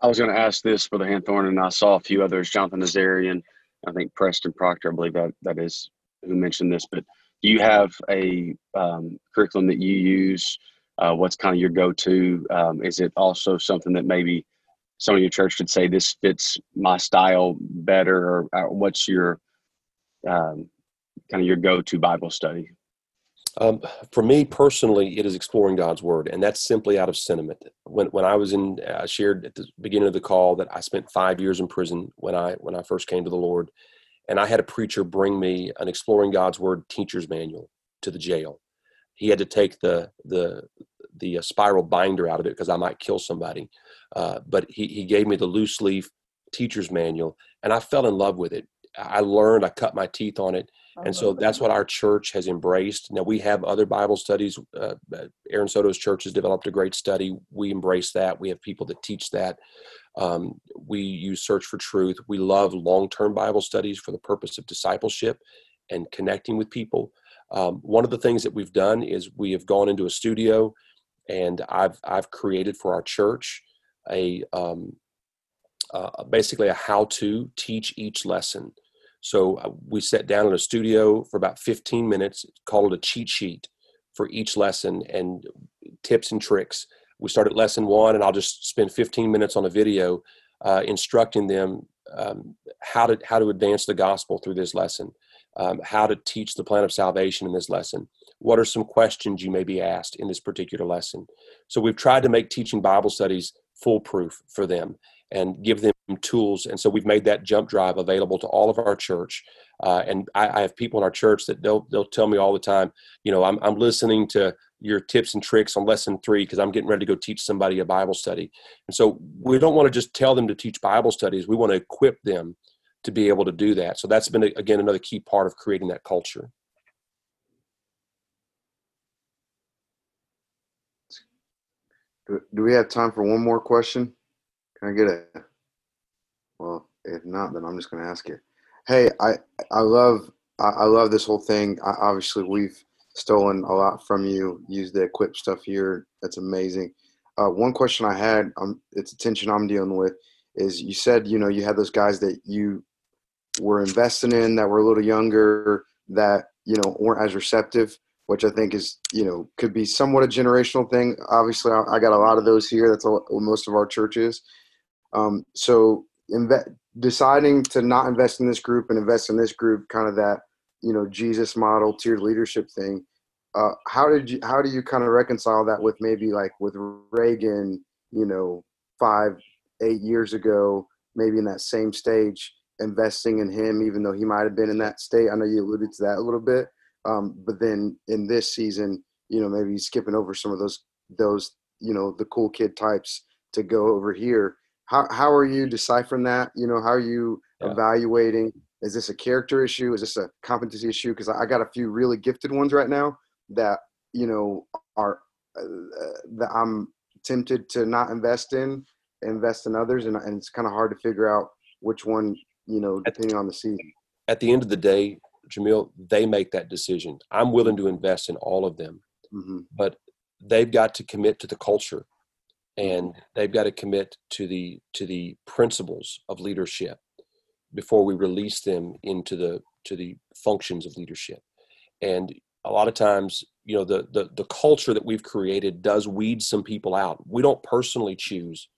I was going to ask this for the Hanthorn, and I saw a few others, Jonathan Nazarian, I think Preston Proctor, I believe that that is who mentioned this. But do you have a um, curriculum that you use? Uh, what's kind of your go-to? Um, is it also something that maybe some of your church could say this fits my style better, or, or what's your um, kind of your go-to Bible study? Um, for me personally, it is exploring God's Word, and that's simply out of sentiment. When when I was in, I shared at the beginning of the call that I spent five years in prison when I when I first came to the Lord, and I had a preacher bring me an Exploring God's Word teacher's manual to the jail. He had to take the the the uh, spiral binder out of it because I might kill somebody, uh, but he he gave me the loose leaf teacher's manual, and I fell in love with it. I learned, I cut my teeth on it, and so that's what our church has embraced. Now we have other Bible studies. Uh, uh, Aaron Soto's church has developed a great study. We embrace that. We have people that teach that. Um, we use Search for Truth. We love long-term Bible studies for the purpose of discipleship and connecting with people. Um, one of the things that we've done is we have gone into a studio, and I've I've created for our church a um, uh, basically a how to teach each lesson. So uh, we sat down in a studio for about 15 minutes, called it a cheat sheet for each lesson and tips and tricks. We start at lesson one, and I'll just spend 15 minutes on a video uh, instructing them um, how to how to advance the gospel through this lesson, um, how to teach the plan of salvation in this lesson. What are some questions you may be asked in this particular lesson? So we've tried to make teaching Bible studies foolproof for them and give them tools. And so we've made that jump drive available to all of our church. Uh, and I, I, have people in our church that they'll they'll tell me all the time, you know, I'm I'm listening to your tips and tricks on lesson three because I'm getting ready to go teach somebody a Bible study. And so we don't want to just tell them to teach Bible studies. We want to equip them to be able to do that. So that's been again another key part of creating that culture. Do we have time for one more question? Can I get it? Well, if not, then I'm just going to ask it. Hey, I I love I love this whole thing. I, obviously, we've stolen a lot from you. Used the equip stuff here. That's amazing. Uh, one question I had, um, it's a tension I'm dealing with, is you said you know you had those guys that you were investing in that were a little younger that you know weren't as receptive which I think is, you know, could be somewhat a generational thing. Obviously, I, I got a lot of those here. That's what most of our churches. Um, so, inve- deciding to not invest in this group and invest in this group, kind of that, you know, Jesus model tiered leadership thing. Uh, how did you? How do you kind of reconcile that with maybe like with Reagan? You know, five, eight years ago, maybe in that same stage, investing in him, even though he might have been in that state. I know you alluded to that a little bit um, but then in this season, you know, maybe skipping over some of those those you know the cool kid types to go over here. How how are you deciphering that? You know, how are you yeah. evaluating? Is this a character issue? Is this a competency issue? Because I got a few really gifted ones right now that you know are uh, that I'm tempted to not invest in, invest in others, and, and it's kind of hard to figure out which one you know depending on the season. At the end of the day, Jamil, they make that decision. I'm willing to invest in all of them, mm-hmm. but they've got to commit to the culture and mm-hmm. they've got to commit to the to the principles of leadership before we release them into the to the functions of leadership. And a lot of times you know the the, the culture that we've created does weed some people out. We don't personally choose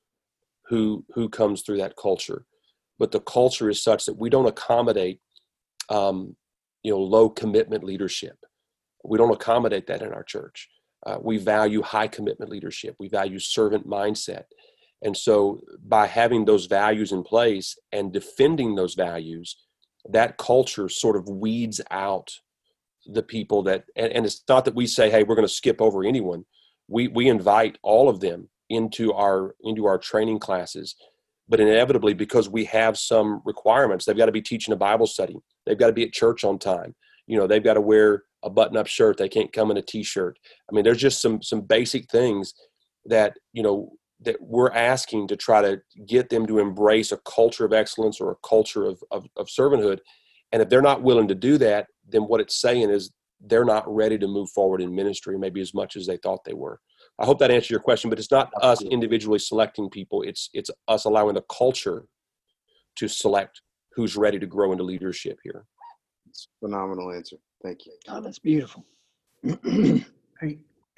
who who comes through that culture but the culture is such that we don't accommodate um, you know low commitment leadership. We don't accommodate that in our church. Uh, we value high commitment leadership. We value servant mindset and so by having those values in place and defending those values that culture sort of weeds out the people that and, and it's not that we say hey we're going to skip over anyone. We we invite all of them into our into our training classes. But inevitably because we have some requirements they've got to be teaching a bible study. They've got to be at church on time. You know they've got to wear a button up shirt. They can't come in a t-shirt. I mean there's just some some basic things that you know that we're asking to try to get them to embrace a culture of excellence or a culture of, of, of servanthood and if they're not willing to do that then what it's saying is they're not ready to move forward in ministry maybe as much as they thought they were I hope that answers your question, but it's not us individually selecting people. It's it's us allowing the culture to select who's ready to grow into leadership here. It's phenomenal answer. Thank you. Oh, that's beautiful. <clears throat>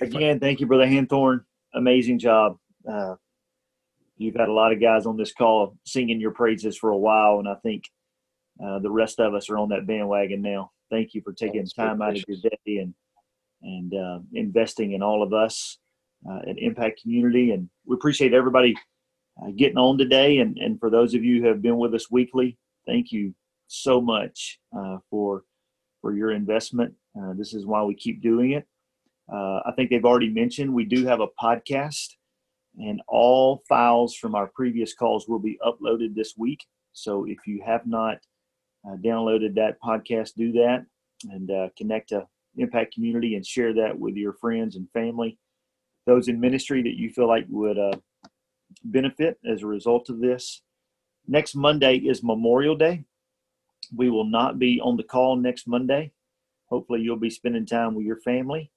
Again, thank you, Brother Hanthorn. Amazing job. Uh, you've had a lot of guys on this call singing your praises for a while, and I think uh, the rest of us are on that bandwagon now. Thank you for taking time out of your day and and uh, investing in all of us uh, at Impact Community. And we appreciate everybody uh, getting on today. And, and for those of you who have been with us weekly, thank you so much uh, for for your investment. Uh, this is why we keep doing it. Uh, I think they've already mentioned we do have a podcast, and all files from our previous calls will be uploaded this week. So if you have not uh, downloaded that podcast, do that and connect to Impact Community and share that with your friends and family those in ministry that you feel like would uh, benefit as a result of this. Next Monday is Memorial Day. We will not be on the call next Monday. Hopefully, you'll be spending time with your family.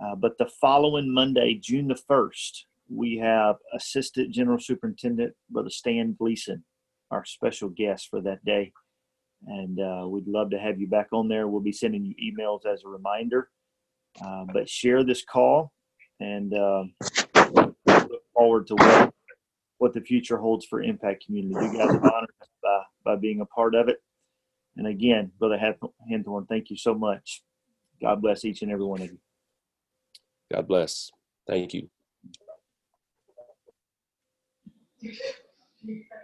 Uh, but the following Monday, June the 1st, we have Assistant General Superintendent Brother Stan Gleason, our special guest for that day. And uh, we'd love to have you back on there. We'll be sending you emails as a reminder. Uh, but share this call and uh, look forward to what what the future holds for Impact Community. You guys have honored by, by being a part of it. And again, Brother Hanthorn, thank you so much. God bless each and every one of you. God bless. Thank you. Thank you.